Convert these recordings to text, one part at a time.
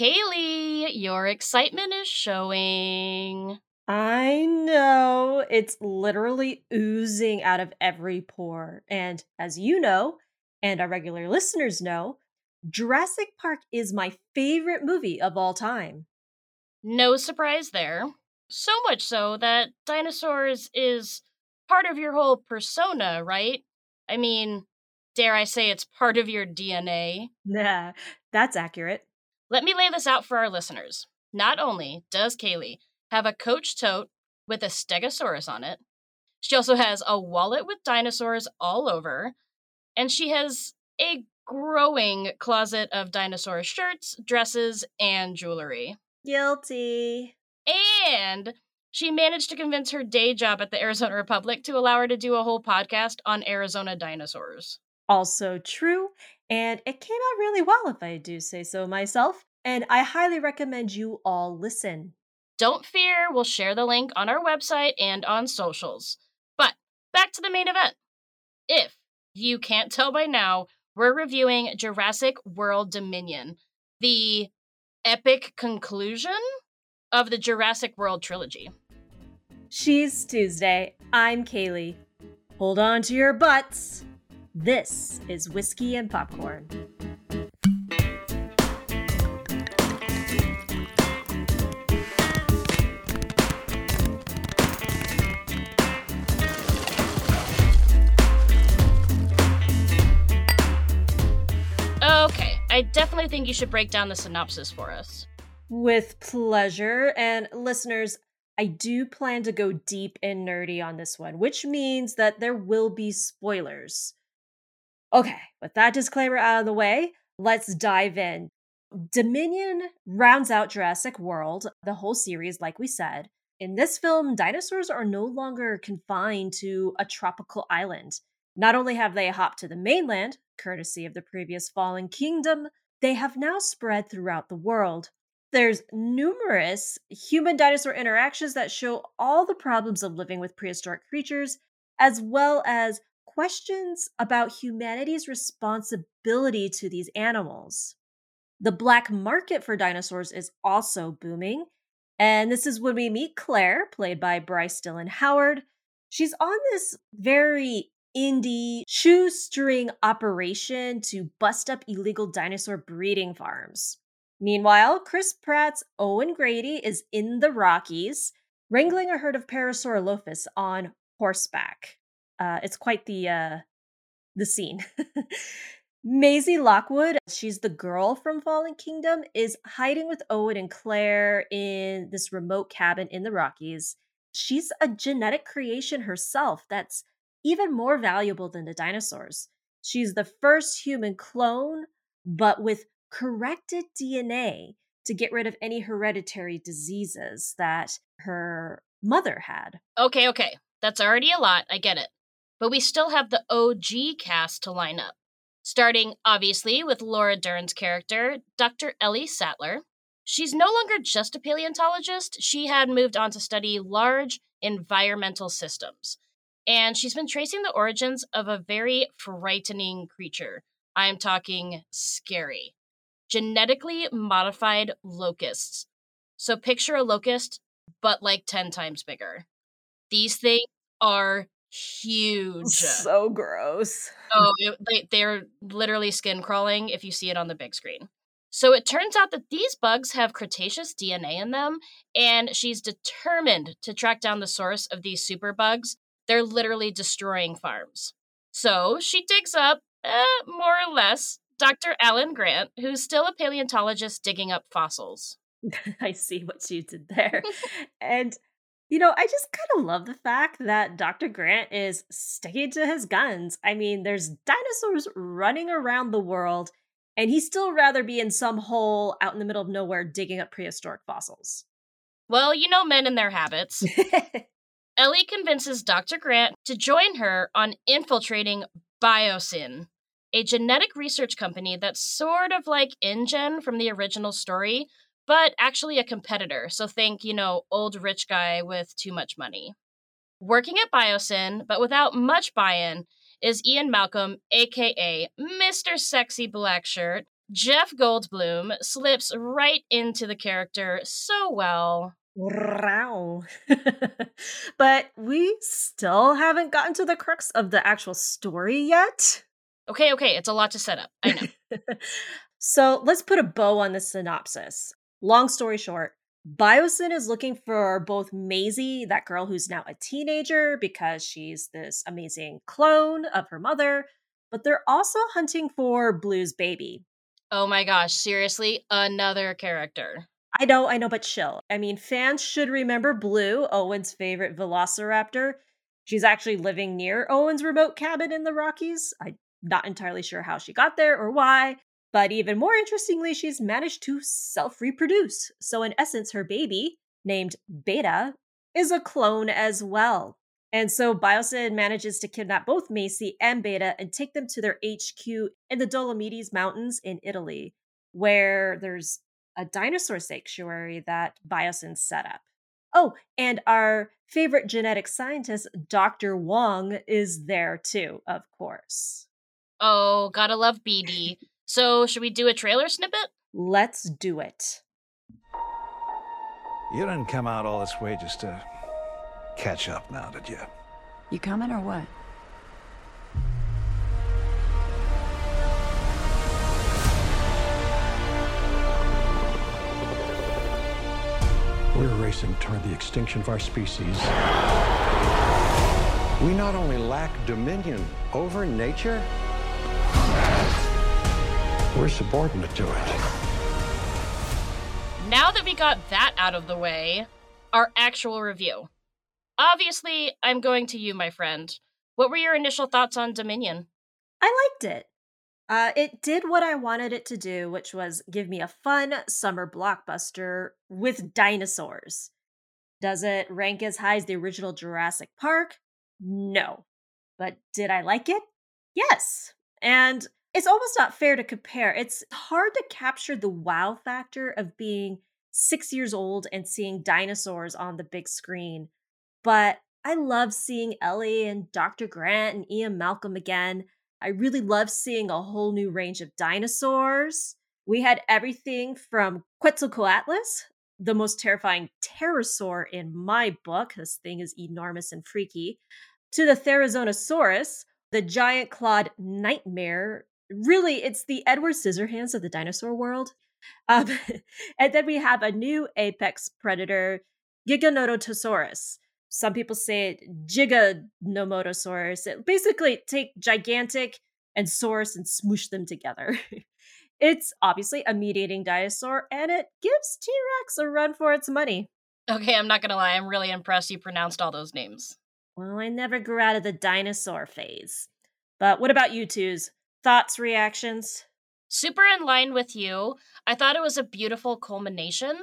Kaylee, your excitement is showing. I know. It's literally oozing out of every pore. And as you know, and our regular listeners know, Jurassic Park is my favorite movie of all time. No surprise there. So much so that dinosaurs is part of your whole persona, right? I mean, dare I say it's part of your DNA? Nah, that's accurate. Let me lay this out for our listeners. Not only does Kaylee have a coach tote with a stegosaurus on it, she also has a wallet with dinosaurs all over, and she has a growing closet of dinosaur shirts, dresses, and jewelry. Guilty. And she managed to convince her day job at the Arizona Republic to allow her to do a whole podcast on Arizona dinosaurs. Also true, and it came out really well, if I do say so myself. And I highly recommend you all listen. Don't fear, we'll share the link on our website and on socials. But back to the main event. If you can't tell by now, we're reviewing Jurassic World Dominion, the epic conclusion of the Jurassic World trilogy. She's Tuesday. I'm Kaylee. Hold on to your butts. This is Whiskey and Popcorn. Okay, I definitely think you should break down the synopsis for us. With pleasure. And listeners, I do plan to go deep and nerdy on this one, which means that there will be spoilers. Okay, with that disclaimer out of the way, let's dive in. Dominion rounds out Jurassic World, the whole series, like we said. In this film, dinosaurs are no longer confined to a tropical island. Not only have they hopped to the mainland, courtesy of the previous fallen kingdom, they have now spread throughout the world. There's numerous human dinosaur interactions that show all the problems of living with prehistoric creatures, as well as questions about humanity's responsibility to these animals. The black market for dinosaurs is also booming, and this is when we meet Claire, played by Bryce Dallas Howard. She's on this very indie shoestring operation to bust up illegal dinosaur breeding farms. Meanwhile, Chris Pratt's Owen Grady is in the Rockies, wrangling a herd of Parasaurolophus on horseback. Uh, it's quite the uh, the scene. Maisie Lockwood, she's the girl from Fallen Kingdom, is hiding with Owen and Claire in this remote cabin in the Rockies. She's a genetic creation herself that's even more valuable than the dinosaurs. She's the first human clone, but with corrected DNA to get rid of any hereditary diseases that her mother had. Okay, okay. That's already a lot. I get it. But we still have the OG cast to line up. Starting, obviously, with Laura Dern's character, Dr. Ellie Sattler. She's no longer just a paleontologist, she had moved on to study large environmental systems. And she's been tracing the origins of a very frightening creature. I'm talking scary. Genetically modified locusts. So picture a locust, but like 10 times bigger. These things are huge. So gross. Oh, it, they, they're literally skin crawling if you see it on the big screen. So it turns out that these bugs have Cretaceous DNA in them, and she's determined to track down the source of these super bugs. They're literally destroying farms. So she digs up, eh, more or less, Dr. Alan Grant, who's still a paleontologist digging up fossils. I see what you did there. and you know, I just kind of love the fact that Dr. Grant is sticking to his guns. I mean, there's dinosaurs running around the world, and he'd still rather be in some hole out in the middle of nowhere digging up prehistoric fossils. Well, you know men and their habits. Ellie convinces Dr. Grant to join her on infiltrating Biosyn, a genetic research company that's sort of like InGen from the original story, but actually a competitor. So think, you know, old rich guy with too much money. Working at Biosyn, but without much buy in, is Ian Malcolm, aka Mr. Sexy Black Shirt, Jeff Goldblum slips right into the character so well. Wow. but we still haven't gotten to the crux of the actual story yet. Okay, okay, it's a lot to set up. I know. so let's put a bow on the synopsis. Long story short, Biosyn is looking for both Maisie, that girl who's now a teenager because she's this amazing clone of her mother, but they're also hunting for Blue's baby. Oh my gosh, seriously, another character. I know, I know, but chill. I mean, fans should remember Blue, Owen's favorite velociraptor. She's actually living near Owen's remote cabin in the Rockies. I'm not entirely sure how she got there or why, but even more interestingly, she's managed to self reproduce. So, in essence, her baby, named Beta, is a clone as well. And so Biosyn manages to kidnap both Maisie and Beta and take them to their HQ in the Dolomites Mountains in Italy, where there's a dinosaur sanctuary that Biosyn set up. Oh, and our favorite genetic scientist, Dr. Wong, is there too, of course. Oh, gotta love BD. so, should we do a trailer snippet? Let's do it. You didn't come out all this way just to catch up now, did you? You coming or what? We're racing toward the extinction of our species. We not only lack dominion over nature, we're subordinate to it. Now that we got that out of the way, our actual review. Obviously, I'm going to you, my friend. What were your initial thoughts on Dominion? I liked it. Uh, it did what I wanted it to do, which was give me a fun summer blockbuster with dinosaurs. Does it rank as high as the original Jurassic Park? No. But did I like it? Yes. And it's almost not fair to compare. It's hard to capture the wow factor of being six years old and seeing dinosaurs on the big screen. But I love seeing Ellie and Dr. Grant and Ian Malcolm again. I really love seeing a whole new range of dinosaurs. We had everything from Quetzalcoatlus, the most terrifying pterosaur in my book. This thing is enormous and freaky, to the Therizinosaurus, the giant clawed nightmare. Really, it's the Edward Scissorhands of the dinosaur world. Um, and then we have a new apex predator, Giganotosaurus some people say it Giganomotosaurus. It basically take gigantic and saurus and smoosh them together. it's obviously a meat-eating dinosaur, and it gives T-Rex a run for its money. Okay, I'm not gonna lie, I'm really impressed you pronounced all those names. Well, I never grew out of the dinosaur phase. But what about you two's? Thoughts, reactions? Super in line with you. I thought it was a beautiful culmination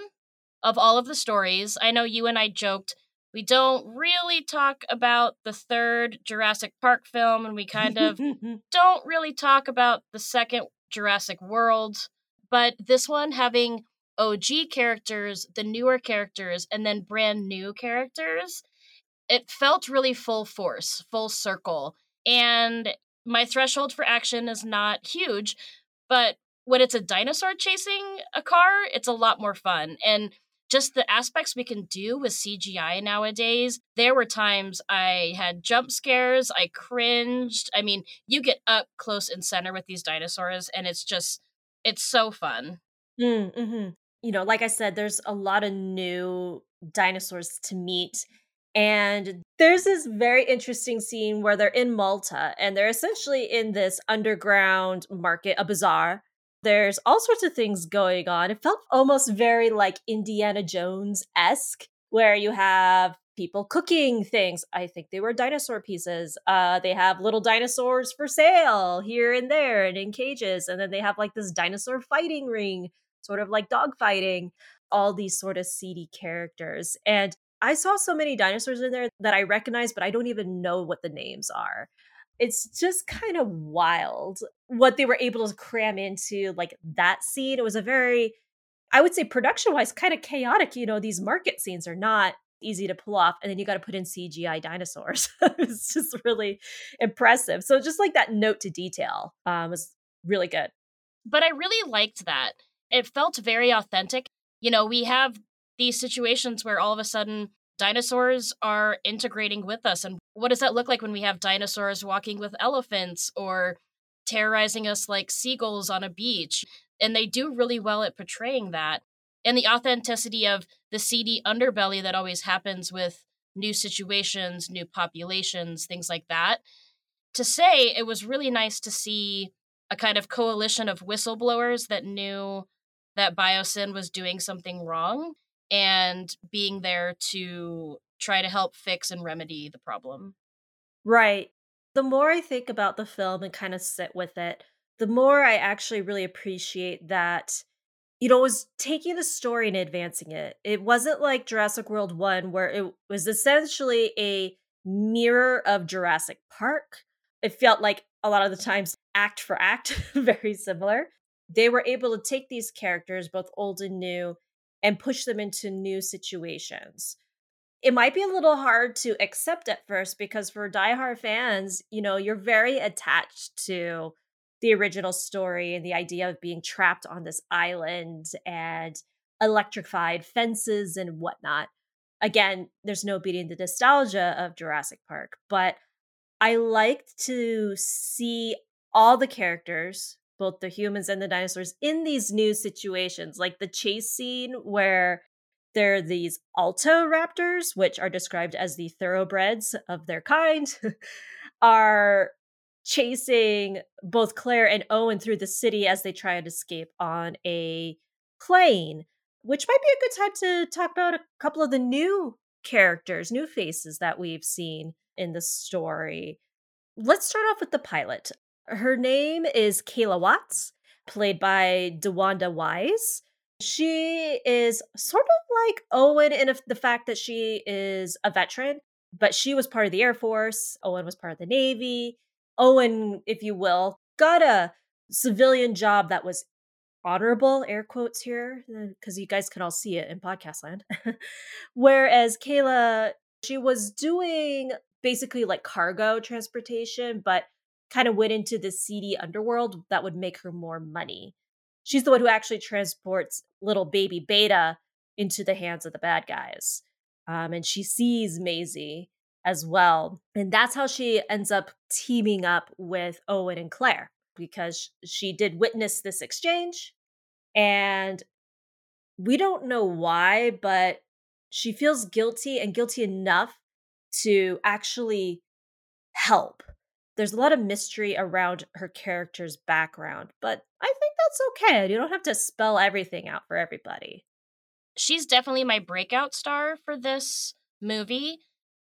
of all of the stories. I know you and I joked we don't really talk about the third Jurassic Park film, and we kind of don't really talk about the second Jurassic World. But this one having OG characters, the newer characters, and then brand new characters, it felt really full force, full circle. And my threshold for action is not huge, but when it's a dinosaur chasing a car, it's a lot more fun. And just the aspects we can do with CGI nowadays. There were times I had jump scares, I cringed. I mean, you get up close and center with these dinosaurs, and it's just, it's so fun. Mm, mm-hmm. You know, like I said, there's a lot of new dinosaurs to meet. And there's this very interesting scene where they're in Malta and they're essentially in this underground market, a bazaar, there's all sorts of things going on. It felt almost very like Indiana Jones esque, where you have people cooking things. I think they were dinosaur pieces. Uh, they have little dinosaurs for sale here and there and in cages. And then they have like this dinosaur fighting ring, sort of like dog fighting, all these sort of seedy characters. And I saw so many dinosaurs in there that I recognize, but I don't even know what the names are it's just kind of wild what they were able to cram into like that scene. It was a very, I would say, production wise, kind of chaotic. You know, these market scenes are not easy to pull off, and then you got to put in CGI dinosaurs. it's just really impressive. So just like that note to detail um, was really good. But I really liked that. It felt very authentic. You know, we have these situations where all of a sudden dinosaurs are integrating with us. And what does that look like when we have dinosaurs walking with elephants or terrorizing us like seagulls on a beach? And they do really well at portraying that. And the authenticity of the seedy underbelly that always happens with new situations, new populations, things like that. To say it was really nice to see a kind of coalition of whistleblowers that knew that Biosyn was doing something wrong and being there to try to help fix and remedy the problem. Right. The more I think about the film and kind of sit with it, the more I actually really appreciate that, you know, it was taking the story and advancing it. It wasn't like Jurassic World 1, where it was essentially a mirror of Jurassic Park. It felt like a lot of the times, act for act, very similar. They were able to take these characters, both old and new, and push them into new situations. It might be a little hard to accept at first because for diehard fans, you know, you're very attached to the original story and the idea of being trapped on this island and electrified fences and whatnot. Again, there's no beating the nostalgia of Jurassic Park, but I liked to see all the characters both the humans and the dinosaurs in these new situations, like the chase scene where there are these alto raptors, which are described as the thoroughbreds of their kind, are chasing both Claire and Owen through the city as they try to escape on a plane, which might be a good time to talk about a couple of the new characters, new faces that we've seen in the story. Let's start off with the pilot. Her name is Kayla Watts, played by DeWanda Wise. She is sort of like Owen in the fact that she is a veteran, but she was part of the Air Force. Owen was part of the Navy. Owen, if you will, got a civilian job that was honorable, air quotes here, uh, because you guys can all see it in podcast land. Whereas Kayla, she was doing basically like cargo transportation, but kind of went into the seedy underworld that would make her more money. She's the one who actually transports little baby Beta into the hands of the bad guys. Um, and she sees Maisie as well. And that's how she ends up teaming up with Owen and Claire because she did witness this exchange. And we don't know why, but she feels guilty and guilty enough to actually help there's a lot of mystery around her character's background, but I think that's okay. You don't have to spell everything out for everybody. She's definitely my breakout star for this movie.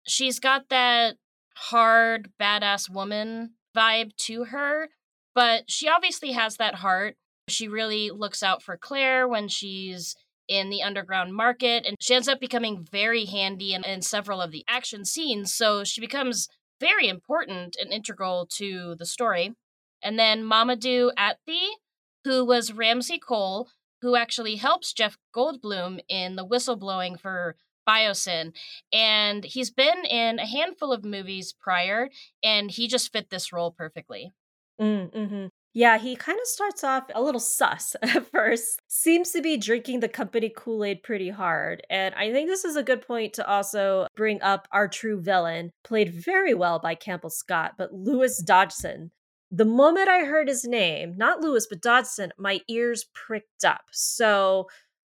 She's got that hard, badass woman vibe to her, but she obviously has that heart. She really looks out for Claire when she's in the underground market, and she ends up becoming very handy in, in several of the action scenes. So she becomes very important and integral to the story. And then Mamoudou Athie, who was Ramsey Cole, who actually helps Jeff Goldblum in the whistleblowing for Biosyn. And he's been in a handful of movies prior, and he just fit this role perfectly. Mm, mm-hmm. Yeah, he kind of starts off a little sus at first. Seems to be drinking the company Kool Aid pretty hard. And I think this is a good point to also bring up our true villain, played very well by Campbell Scott, but Lewis Dodgson. The moment I heard his name, not Lewis, but Dodgson, my ears pricked up. So,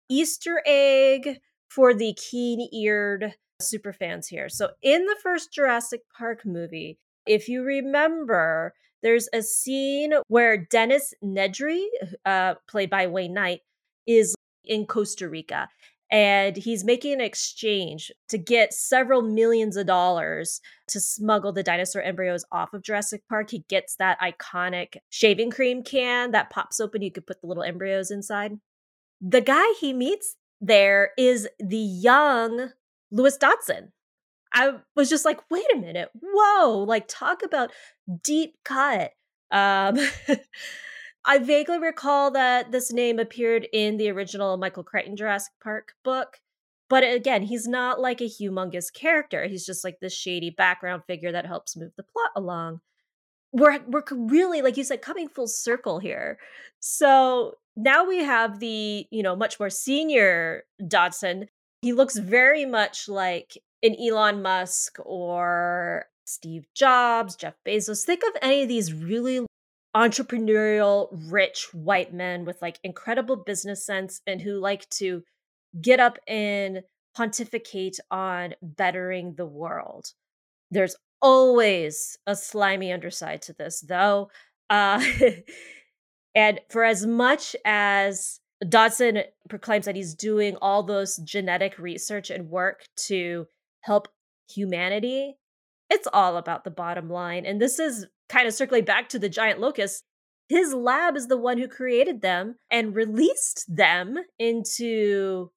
Easter egg for the keen eared superfans here. So, in the first Jurassic Park movie, if you remember, there's a scene where Dennis Nedry, uh, played by Wayne Knight, is in Costa Rica and he's making an exchange to get several millions of dollars to smuggle the dinosaur embryos off of Jurassic Park. He gets that iconic shaving cream can that pops open. You could put the little embryos inside. The guy he meets there is the young Lewis Dodgson. I was just like, wait a minute, whoa, like talk about deep cut. Um, I vaguely recall that this name appeared in the original Michael Crichton Jurassic Park book. But again, he's not like a humongous character. He's just like this shady background figure that helps move the plot along. we're we're really like you said coming full circle here. So now we have the, you know, much more senior Dodgson. He looks very much like an Elon Musk or Steve Jobs, Jeff Bezos. Think of any of these really entrepreneurial, rich white men with like incredible business sense and who like to get up and pontificate on bettering the world. There's always a slimy underside to this, though. Uh, and for as much as Dodgson proclaims that he's doing all those genetic research and work to help humanity, it's all about the bottom line. And this is kind of circling back to the giant locust. His lab is the one who created them and released them into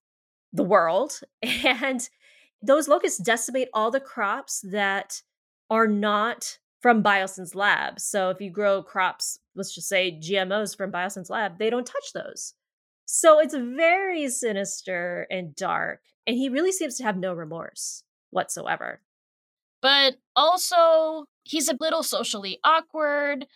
the world. And those locusts decimate all the crops that are not from Biosyn's lab. So if you grow crops, let's just say GMOs from Biosyn's lab, they don't touch those. So it's very sinister and dark. And he really seems to have no remorse whatsoever. But also, he's a little socially awkward,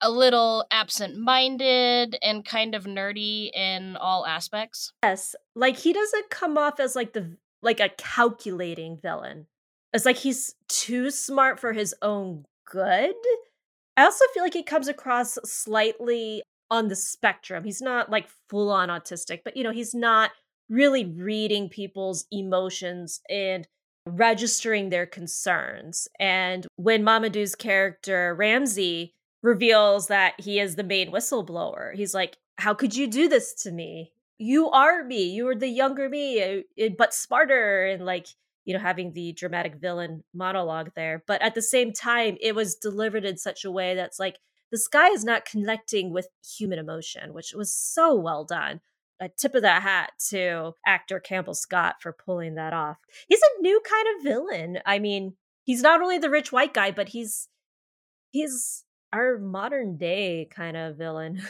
a little absent minded, and kind of nerdy in all aspects. Yes. Like he doesn't come off as like the like a calculating villain. It's like he's too smart for his own good. I also feel like he comes across slightly on the spectrum. He's not like full on autistic, but you know, he's not really reading people's emotions and registering their concerns. And when Mamoudou's character, Ramsey, reveals that he is the main whistleblower, he's like, How could you do this to me? You are me. You are the younger me, eh, eh, but smarter. And like, you know, having the dramatic villain monologue there. But at the same time, it was delivered in such a way that's like, this guy is not connecting with human emotion, which was so well done a tip of the hat to actor Campbell Scott for pulling that off. He's a new kind of villain. I mean, he's not only the rich white guy, but he's he's our modern day kind of villain.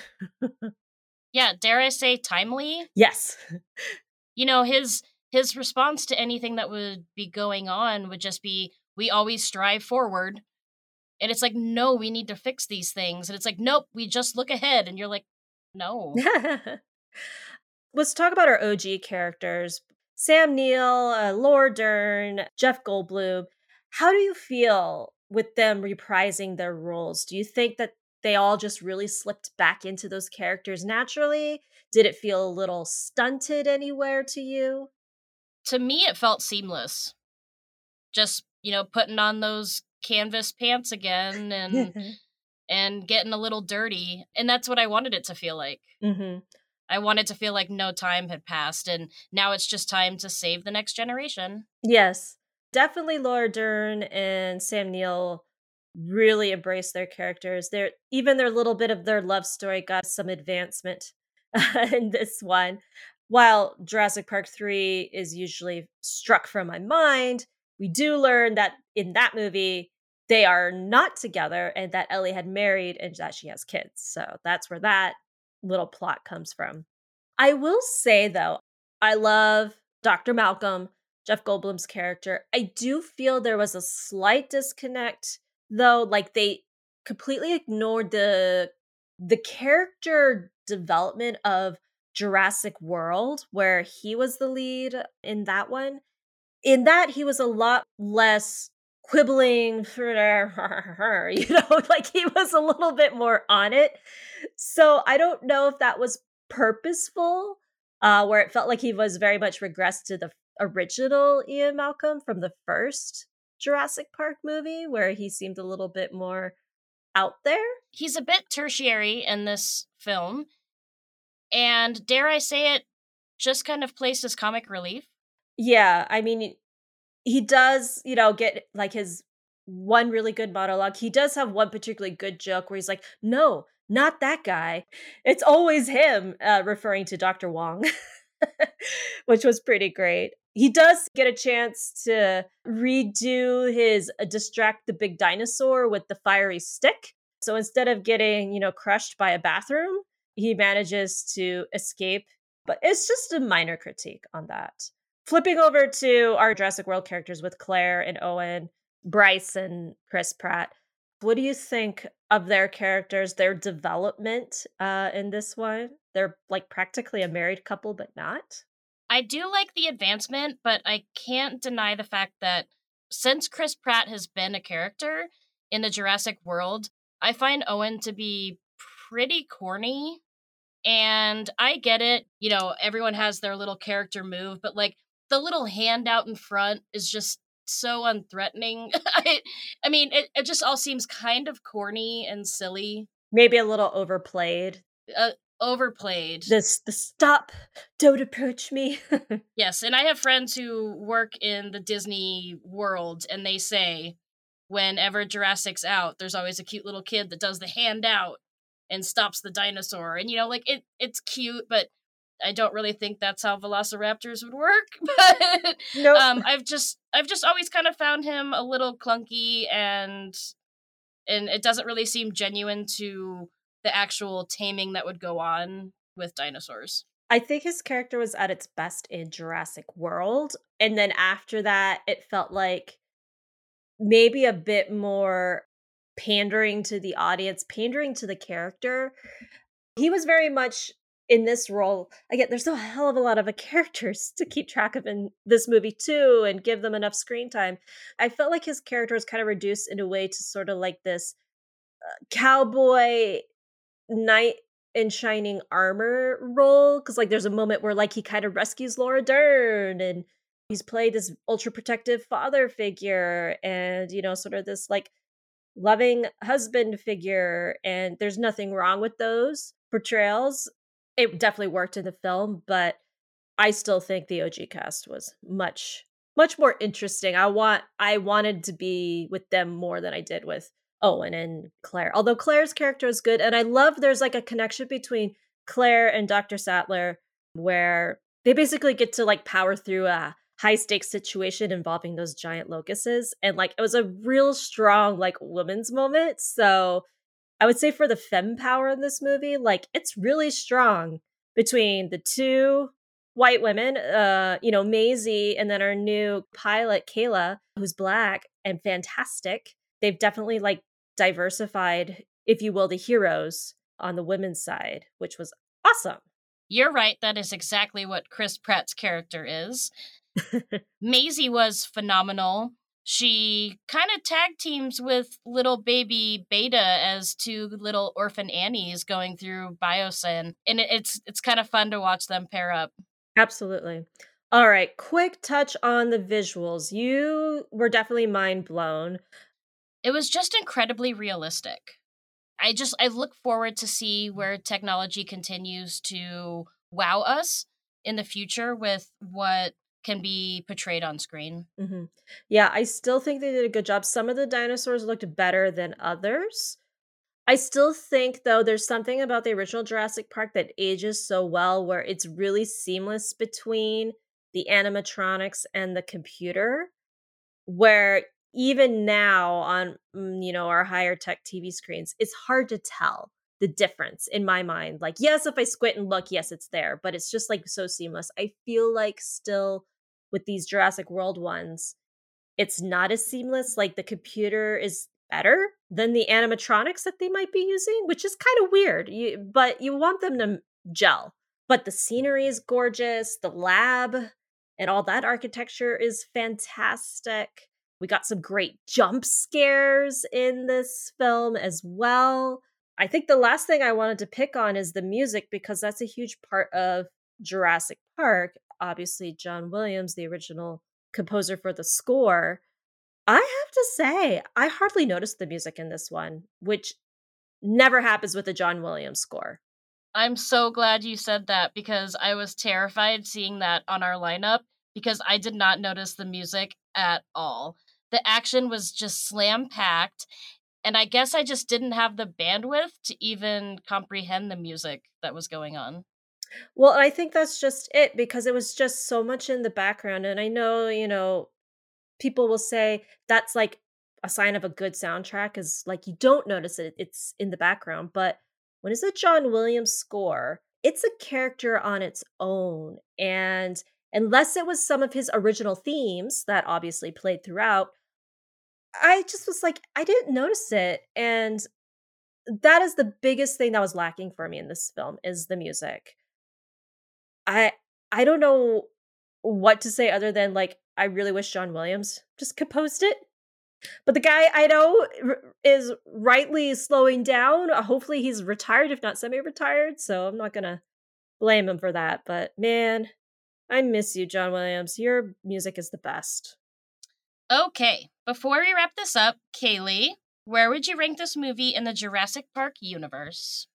yeah, dare I say timely? Yes. you know, his his response to anything that would be going on would just be we always strive forward. And it's like, no, we need to fix these things. And it's like, nope, we just look ahead. And you're like, no. let's talk about our OG characters Sam Neill, uh, Laura Dern, Jeff Goldblum. How do you feel with them reprising their roles? Do you think that they all just really slipped back into those characters naturally? Did it feel a little stunted anywhere to you? To me, it felt seamless. Just, you know, putting on those canvas pants again and and getting a little dirty and that's what i wanted it to feel like mm-hmm. I wanted to feel like no time had passed, and now it's just time to save the next generation. Yes, definitely. Laura Dern and Sam Neill really embrace their characters. Their even their little bit of their love story got some advancement in this one. While Jurassic Park three is usually struck from my mind, we do learn that in that movie they are not together and that Ellie had married and that she has kids. So that's where that little plot comes from. I will say though, I love Dr. Malcolm, Jeff Goldblum's character. I do feel there was a slight disconnect though, like they completely ignored the the character development of Jurassic World where he was the lead in that one. In that he was a lot less quibbling you know like he was a little bit more on it so i don't know if that was purposeful uh where it felt like he was very much regressed to the original ian malcolm from the first jurassic park movie where he seemed a little bit more out there he's a bit tertiary in this film and dare i say it just kind of placed as comic relief yeah i mean he does, you know, get like his one really good monologue. He does have one particularly good joke where he's like, "No, not that guy. It's always him," uh, referring to Dr. Wong, which was pretty great. He does get a chance to redo his uh, distract the big dinosaur with the fiery stick. So instead of getting, you know, crushed by a bathroom, he manages to escape. But it's just a minor critique on that flipping over to our Jurassic World characters with Claire and Owen, Bryce and Chris Pratt. What do you think of their characters, their development uh, in this one? They're like practically a married couple, but not. I do like the advancement, but I can't deny the fact that since Chris Pratt has been a character in the Jurassic world, I find Owen to be pretty corny. And I get it, you know, everyone has their little character move, but like the little hand out in front is just so unthreatening. I, I mean, it, it just all seems kind of corny and silly. Maybe a little overplayed. Uh, overplayed. This the stop, don't approach me. yes, and I have friends who work in the Disney world, and they say whenever Jurassic's out, there's always a cute little kid that does the hand out and stops the dinosaur, and you know, like it, it's cute, but I don't really think that's how Velociraptors would work. But nope. um, I've just I've just always kind of found him a little clunky and and it doesn't really seem genuine to the actual taming that would go on with dinosaurs. I think his character was at its best in Jurassic World. And then after that, it felt like maybe a bit more pandering to the audience, pandering to the character. He was very much in this role. Again, there's a hell of a lot of characters to keep track of in this movie, too, and give them enough screen time. I felt like his character was kind of reduced in a way to sort of like this uh, cowboy knight in shining armor role because like there's a moment where like he kind of rescues Laura Dern and he's played this ultra protective father figure and you know sort of this like loving husband figure and there's nothing wrong with those portrayals it definitely worked in the film but i still think the og cast was much much more interesting i want i wanted to be with them more than i did with Owen and Claire. Although Claire's character is good, and I love there's like a connection between Claire and Dr. Sattler where they basically get to like power through a high stakes situation involving those giant locuses And like it was a real strong like woman's moment. So I would say for the fem power in this movie, like it's really strong between the two white women, uh, you know, Maisie and then our new pilot, Kayla, who's black and fantastic. They've definitely like diversified, if you will, the heroes on the women's side, which was awesome. You're right. That is exactly what Chris Pratt's character is. Maisie was phenomenal. She kind of tag teams with little baby Beta as two little orphan Annies going through Biosyn, and it's it's kind of fun to watch them pair up. Absolutely. All right, quick touch on the visuals. You were definitely mind blown it was just incredibly realistic. I just I look forward to see where technology continues to wow us in the future with what can be portrayed on screen. Mm-hmm. Yeah, I still think they did a good job. Some of the dinosaurs looked better than others. I still think though there's something about the original Jurassic Park that ages so well where it's really seamless between the animatronics and the computer where even now on mm, you know our higher tech tv screens it's hard to tell the difference in my mind like yes if i squint and look yes it's there but it's just like so seamless i feel like still with these jurassic world ones it's not as seamless like the computer is better than the animatronics that they might be using which is kind of weird you, but you want them to gel but the scenery is gorgeous the lab and all that architecture is fantastic we got some great jump scares in this film as well. I think the last thing I wanted to pick on is the music because that's a huge part of Jurassic Park. Obviously, John Williams, the original composer for the score. I have to say, I hardly noticed the music in this one, which never happens with a John Williams score. I'm so glad you said that because I was terrified seeing that on our lineup because I did not notice the music at all the action was just slam packed and i guess i just didn't have the bandwidth to even comprehend the music that was going on well i think that's just it because it was just so much in the background and i know you know people will say that's like a sign of a good soundtrack is like you don't notice it it's in the background but when it's a john williams score it's a character on its own and unless it was some of his original themes that obviously played throughout I just was like, I didn't notice it. And that is the biggest thing that was lacking for me in this film is the music. I I don't know what to say other than like I really wish John Williams just composed it. But the guy I know is rightly slowing down. Uh, hopefully he's retired if not semi-retired, so I'm not going to blame him for that, but man, I miss you John Williams. Your music is the best. Okay, before we wrap this up, Kaylee, where would you rank this movie in the Jurassic Park universe?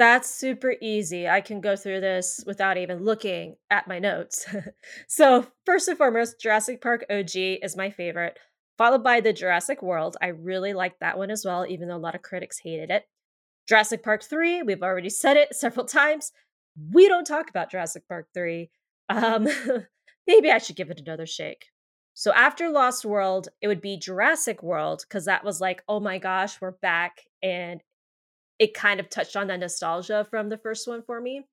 That's super easy. I can go through this without even looking at my notes. so, first and foremost, Jurassic Park OG is my favorite, followed by the Jurassic World. I really like that one as well, even though a lot of critics hated it. Jurassic Park 3, we've already said it several times. We don't talk about Jurassic Park 3. Um, maybe I should give it another shake. So after Lost World, it would be Jurassic World because that was like, oh my gosh, we're back. And it kind of touched on that nostalgia from the first one for me.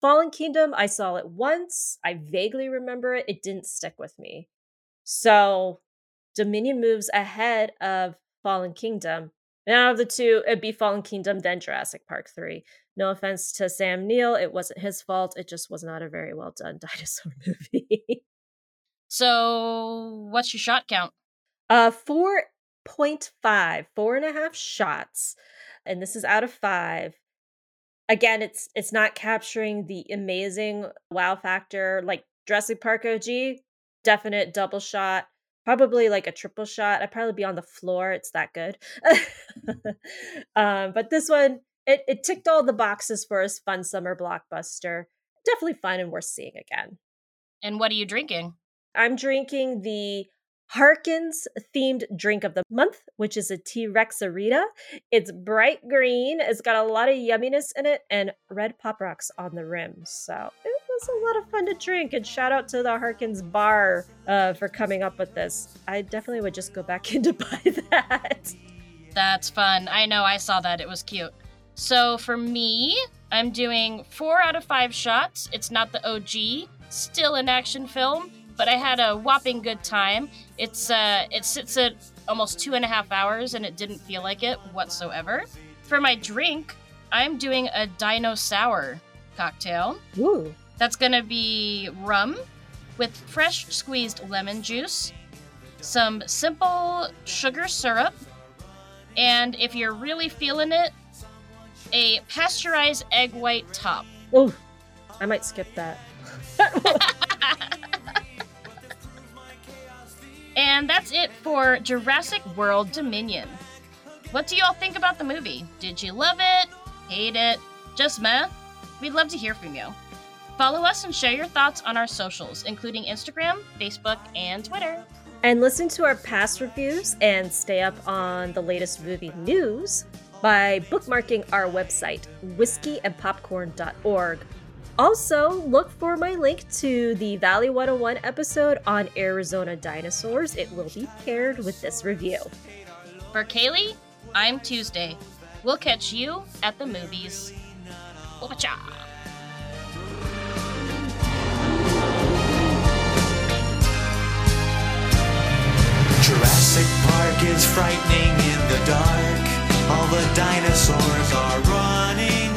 Fallen Kingdom, I saw it once. I vaguely remember it. It didn't stick with me. So Dominion moves ahead of Fallen Kingdom. And out of the two, it'd be Fallen Kingdom, then Jurassic Park 3. No offense to Sam Neill, it wasn't his fault. It just was not a very well done dinosaur movie. So, what's your shot count? Uh, 4.5, four and a half shots. And this is out of five. Again, it's it's not capturing the amazing wow factor like Jurassic Park OG. Definite double shot, probably like a triple shot. I'd probably be on the floor. It's that good. um, but this one, it, it ticked all the boxes for a fun summer blockbuster. Definitely fun and worth seeing again. And what are you drinking? I'm drinking the Harkins themed drink of the month, which is a T Rexarita. It's bright green, it's got a lot of yumminess in it, and red pop rocks on the rim. So it was a lot of fun to drink. And shout out to the Harkins bar uh, for coming up with this. I definitely would just go back in to buy that. That's fun. I know, I saw that. It was cute. So for me, I'm doing four out of five shots. It's not the OG, still an action film but I had a whopping good time. It's uh, it sits at almost two and a half hours, and it didn't feel like it whatsoever. For my drink, I'm doing a Dino Sour cocktail. Ooh. That's gonna be rum with fresh squeezed lemon juice, some simple sugar syrup, and if you're really feeling it, a pasteurized egg white top. Oh, I might skip that. And that's it for Jurassic World Dominion. What do y'all think about the movie? Did you love it? Hate it? Just meh? We'd love to hear from you. Follow us and share your thoughts on our socials, including Instagram, Facebook, and Twitter. And listen to our past reviews and stay up on the latest movie news by bookmarking our website, whiskeyandpopcorn.org also, look for my link to the Valley 101 episode on Arizona dinosaurs. It will be paired with this review. For Kaylee, I'm Tuesday. We'll catch you at the movies. Wacha! Jurassic Park is frightening in the dark. All the dinosaurs are running